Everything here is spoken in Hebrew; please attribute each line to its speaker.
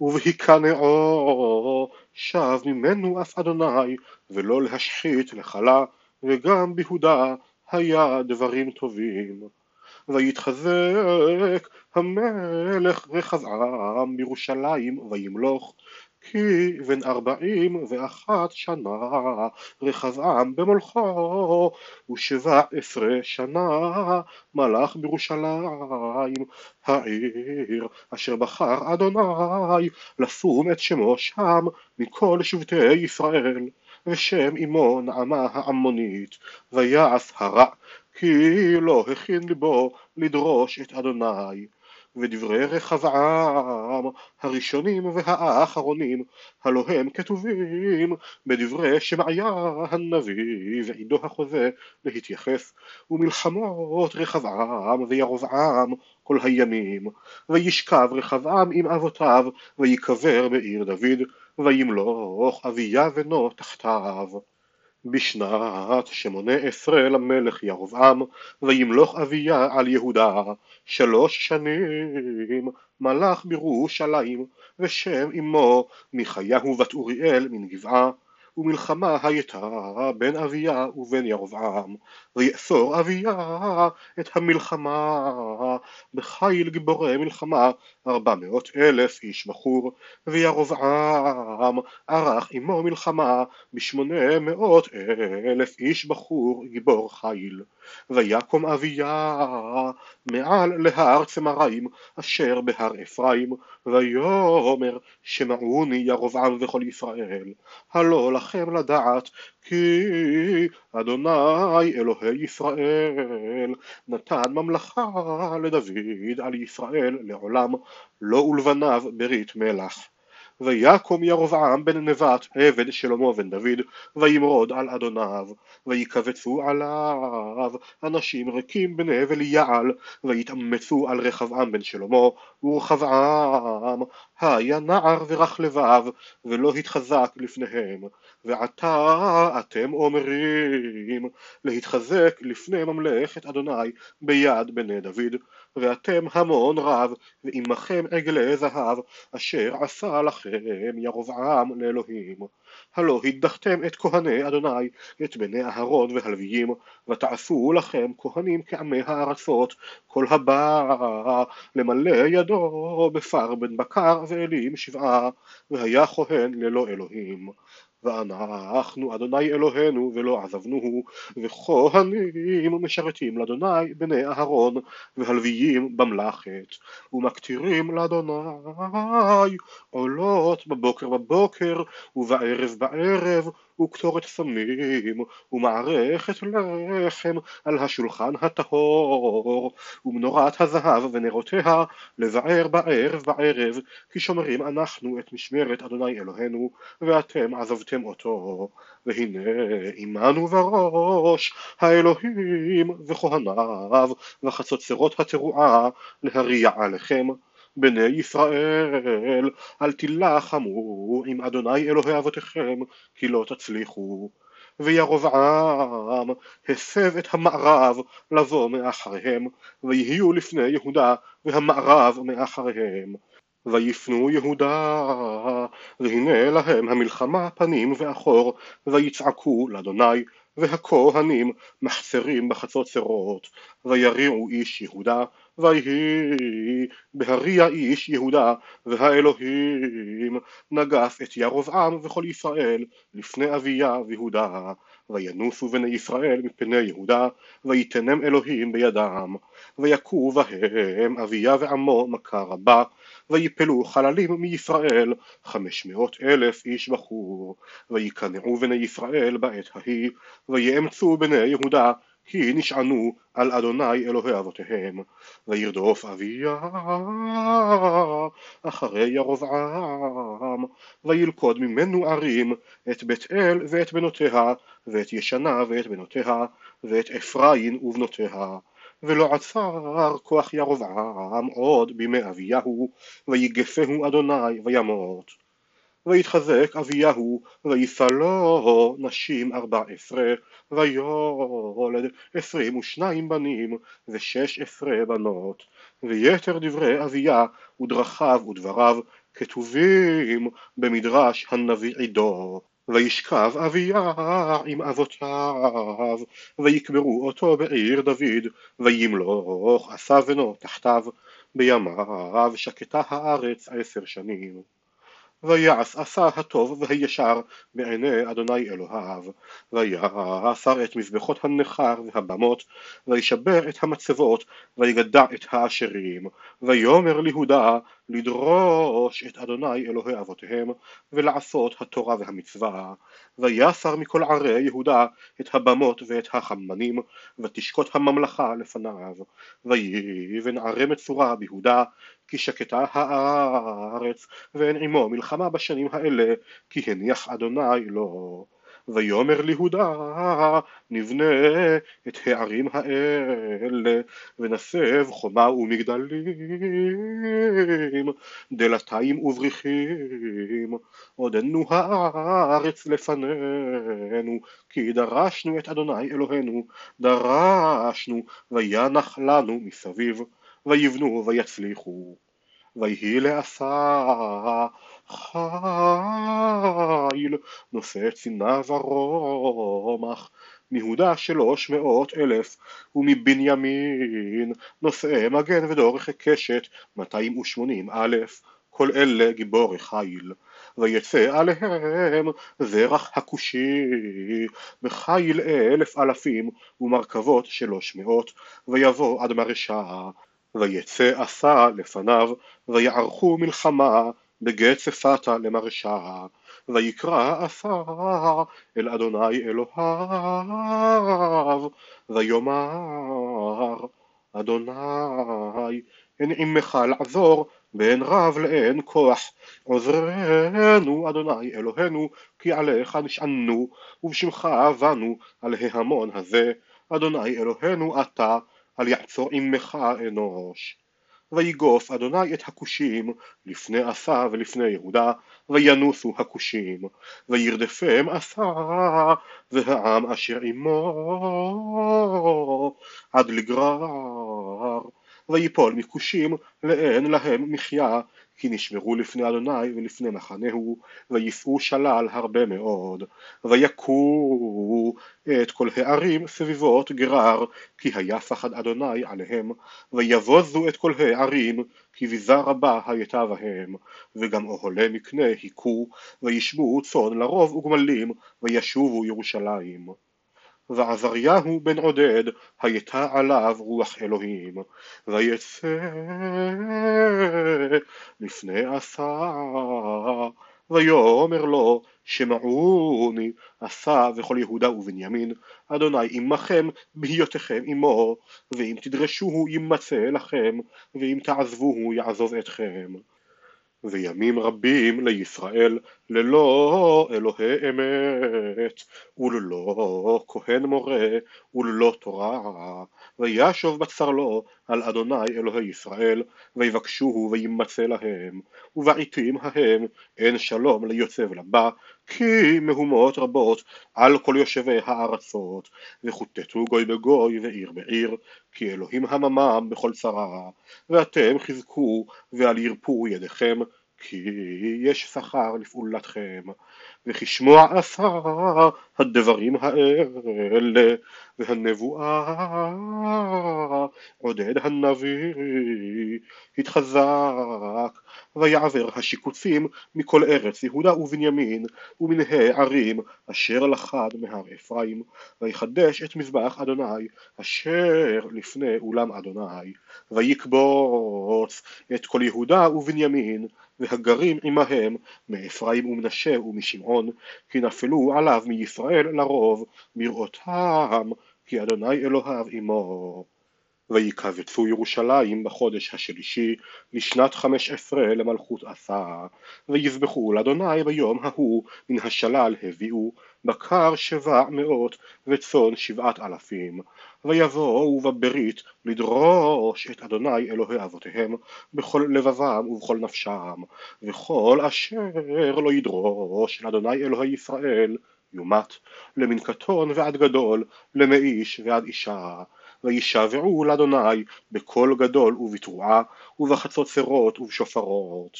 Speaker 1: ובהיכנעו שב ממנו אף אדוני ולא להשחית לכלה וגם ביהודה היה דברים טובים. ויתחזק המלך רחבעם בירושלים וימלוך כי בן ארבעים ואחת שנה רחבעם במולכו ושבע עשרה שנה מלך בירושלים העיר אשר בחר אדוני לשום את שמו שם מכל שבטי ישראל. ושם אמו נעמה העמונית ויעש הרע כי לא הכין ליבו לדרוש את אדוני ודברי רחבעם הראשונים והאחרונים הלא הם כתובים בדברי שמעיה הנביא ועידו החוזה להתייחס ומלחמות רחבעם וירבעם כל הימים וישכב רחבעם עם אבותיו ויקבר בעיר דוד וימלוך אביה בנו תחתיו בשנת שמונה עשרה למלך ירבעם וימלוך אביה על יהודה שלוש שנים. מלך בירושלים ושם אמו מחייהו בת אוריאל מן גבעה ומלחמה הייתה בין אביה ובין ירבעם ויאסור אביה את המלחמה. בחיל גיבורי מלחמה ארבע מאות אלף איש בחור וירבעם ערך עמו מלחמה בשמונה מאות אלף איש בחור גיבור חיל. ויקום אביה מעל להר צמריים אשר בהר אפרים ויאמר שמעוני ירבעם וכל ישראל הלא לכם לדעת כי אדוני אלוהי ישראל נתן ממלכה לדוד על ישראל לעולם לא ולבניו ברית מלח. ויקום ירבעם בן נבט עבד שלמה בן דוד וימרוד על אדוניו ויקבצו עליו אנשים ריקים בני וליעל ויתאמצו על רחבעם בן שלמה ורחבעם היה נער ורך לבב ולא התחזק לפניהם ועתה אתם אומרים להתחזק לפני ממלכת אדוני ביד בני דוד ואתם המון רב ועמכם עגלי זהב אשר עשה לכם ירבעם לאלוהים. הלא הדחתם את כהני אדוני את בני אהרון והלוויים ותעשו לכם כהנים כעמי הארצות כל הבא למלא ידו בפר בן בקר ואלים שבעה והיה כהן ללא אלוהים ואנחנו אדוני אלוהינו ולא עזבנוהו וכהנים משרתים לאדוני בני אהרון והלוויים במלאכת ומקטירים לאדוני עולות בבוקר בבוקר ובערב בערב וקטורת סמים ומערכת לחם על השולחן הטהור ומנורת הזהב ונרותיה לבער בערב בערב כי שומרים אנחנו את משמרת אדוני אלוהינו ואתם עזבתם אותו. והנה עמנו בראש האלוהים וכהניו וחצוצרות התרועה להריע עליכם בני ישראל אל תילחמו עם אדוני אלוהי אבותיכם כי לא תצליחו. וירבעם הסב את המערב לבוא מאחריהם ויהיו לפני יהודה והמערב מאחריהם. ויפנו יהודה והנה להם המלחמה פנים ואחור ויצעקו לאדוני והכהנים מחסרים בחצוצרות. ויריעו איש יהודה ויהי בהריע איש יהודה והאלוהים נגף את ירבעם וכל ישראל לפני אביה ויהודה וינוסו בני ישראל מפני יהודה ויתנם אלוהים בידם ויכו בהם אביה ועמו מכה רבה ויפלו חללים מישראל חמש מאות אלף איש בחור ויקנעו בני ישראל בעת ההיא ויאמצו בני יהודה כי נשענו על אדוני אלוהי אבותיהם וירדוף אביה אחרי ירבעם וילכוד ממנו ערים את בית אל ואת בנותיה ואת ישנה ואת בנותיה ואת אפרים ובנותיה. ולא עצר כוח ירבעם עוד בימי אביהו ויגפהו אדוני וימות ויתחזק אביהו וישא לו נשים ארבע עשרה ויולד עשרים ושניים בנים ושש עשרה בנות. ויתר דברי אביה ודרכיו ודבריו כתובים במדרש הנביא עידו וישכב אביה עם אבותיו ויקברו אותו בעיר דוד וימלוך עשה בנו תחתיו בימיו שקטה הארץ עשר שנים ויעש עשה הטוב והישר בעיני אדוני אלוהיו. ויעשר את מזבחות הנכר והבמות וישבר את המצבות ויגדע את העשירים. ויאמר ליהודה לדרוש את אדוני אלוהי אבותיהם ולעשות התורה והמצווה. ויסר מכל ערי יהודה את הבמות ואת החמנים ותשקוט הממלכה לפניו. ויבן ערי מצורע ביהודה כי שקטה הארץ ואין עמו מלחמה בשנים האלה כי הניח אדוני לו ויאמר ליהודה נבנה את הערים האלה ונסב חומה ומגדלים דלתיים ובריחים. עודנו הארץ לפנינו כי דרשנו את אדוני אלוהינו דרשנו וינח לנו מסביב ויבנו ויצליחו. ויהי לעשה חיל נושא צינה ורומח מיהודה שלוש מאות אלף ומבנימין נושאי מגן ודורך קשת ושמונים אלף. כל אלה גיבורי חיל ויצא עליהם זרח הכושי בחיל אלף אלפים ומרכבות שלוש מאות. ויבוא עד מרשה ויצא עשה לפניו ויערכו מלחמה בגט צפתה למרשה ויקרא עשה אל אדוני אלוהיו ויאמר אדוני אין עמך לעזור ואין רב לאין כוח. עוזרנו אדוני אלוהינו כי עליך נשענו ובשמך באנו על ההמון הזה. אדוני אלוהינו אתה אל יעצור עמך אנוש ויגוף אדוני את הכושים לפני עשה ולפני יהודה וינוסו הכושים וירדפם עשה והעם אשר עמו עד לגרר ויפול מכושים לאין להם מחיה כי נשמרו לפני אדוני ולפני מחנהו ויפעו שלל הרבה מאוד ויכו את כל הערים סביבות גרר כי היה פחד אדוני עליהם ויבוזו את כל הערים כי ביזה רבה הייתה בהם וגם אוהלי מקנה היכו וישבו צאן לרוב וגמלים וישובו ירושלים ועזריהו בן עודד הייתה עליו רוח אלוהים. ויצא לפני עשה ויאמר לו שמעוני עשה וכל יהודה ובנימין אדוני עמכם בהיותכם עמו ואם תדרשוהו ימצא לכם ואם תעזבוהו יעזוב אתכם וימים רבים לישראל ללא אלוהי אמת וללא כהן מורה וללא תורה וישוב בצר לו על אדוני אלוהי ישראל ויבקשוהו וימצא להם ובעתים ההם אין שלום ליוצא ולבא כי מהומות רבות על כל יושבי הארצות וכותתו גוי בגוי ועיר בעיר כי אלוהים הממם בכל צרה ואתם חזקו ואל ירפו ידיכם כי יש שכר לפעולתכם וכשמוע עשה הדברים האלה והנבואה עודד הנביא התחזק ויעבר השיקוצים מכל ארץ יהודה ובנימין ומן הערים אשר לחד מהר אפרים ויחדש את מזבח אדוני אשר לפני אולם אדוני ויקבוץ את כל יהודה ובנימין והגרים עמהם מאפרים ומנשה ומשמעון כי נפלו עליו מישראל לרוב בראותם כי אדוני אלוהיו עמו ויקבצו ירושלים בחודש השלישי לשנת חמש עשרה למלכות עשה ויזבחו לאדוני ביום ההוא מן השלל הביאו בקר שבע מאות וצאן שבעת אלפים. ויבואו בברית לדרוש את אדוני אלוהי אבותיהם בכל לבבם ובכל נפשם וכל אשר לא ידרוש אל אדוני אלוהי ישראל יומת למין קטון ועד גדול למאיש ועד אישה וישבעו לאדוני בקול גדול ובתרועה ובחצוצרות ובשופרות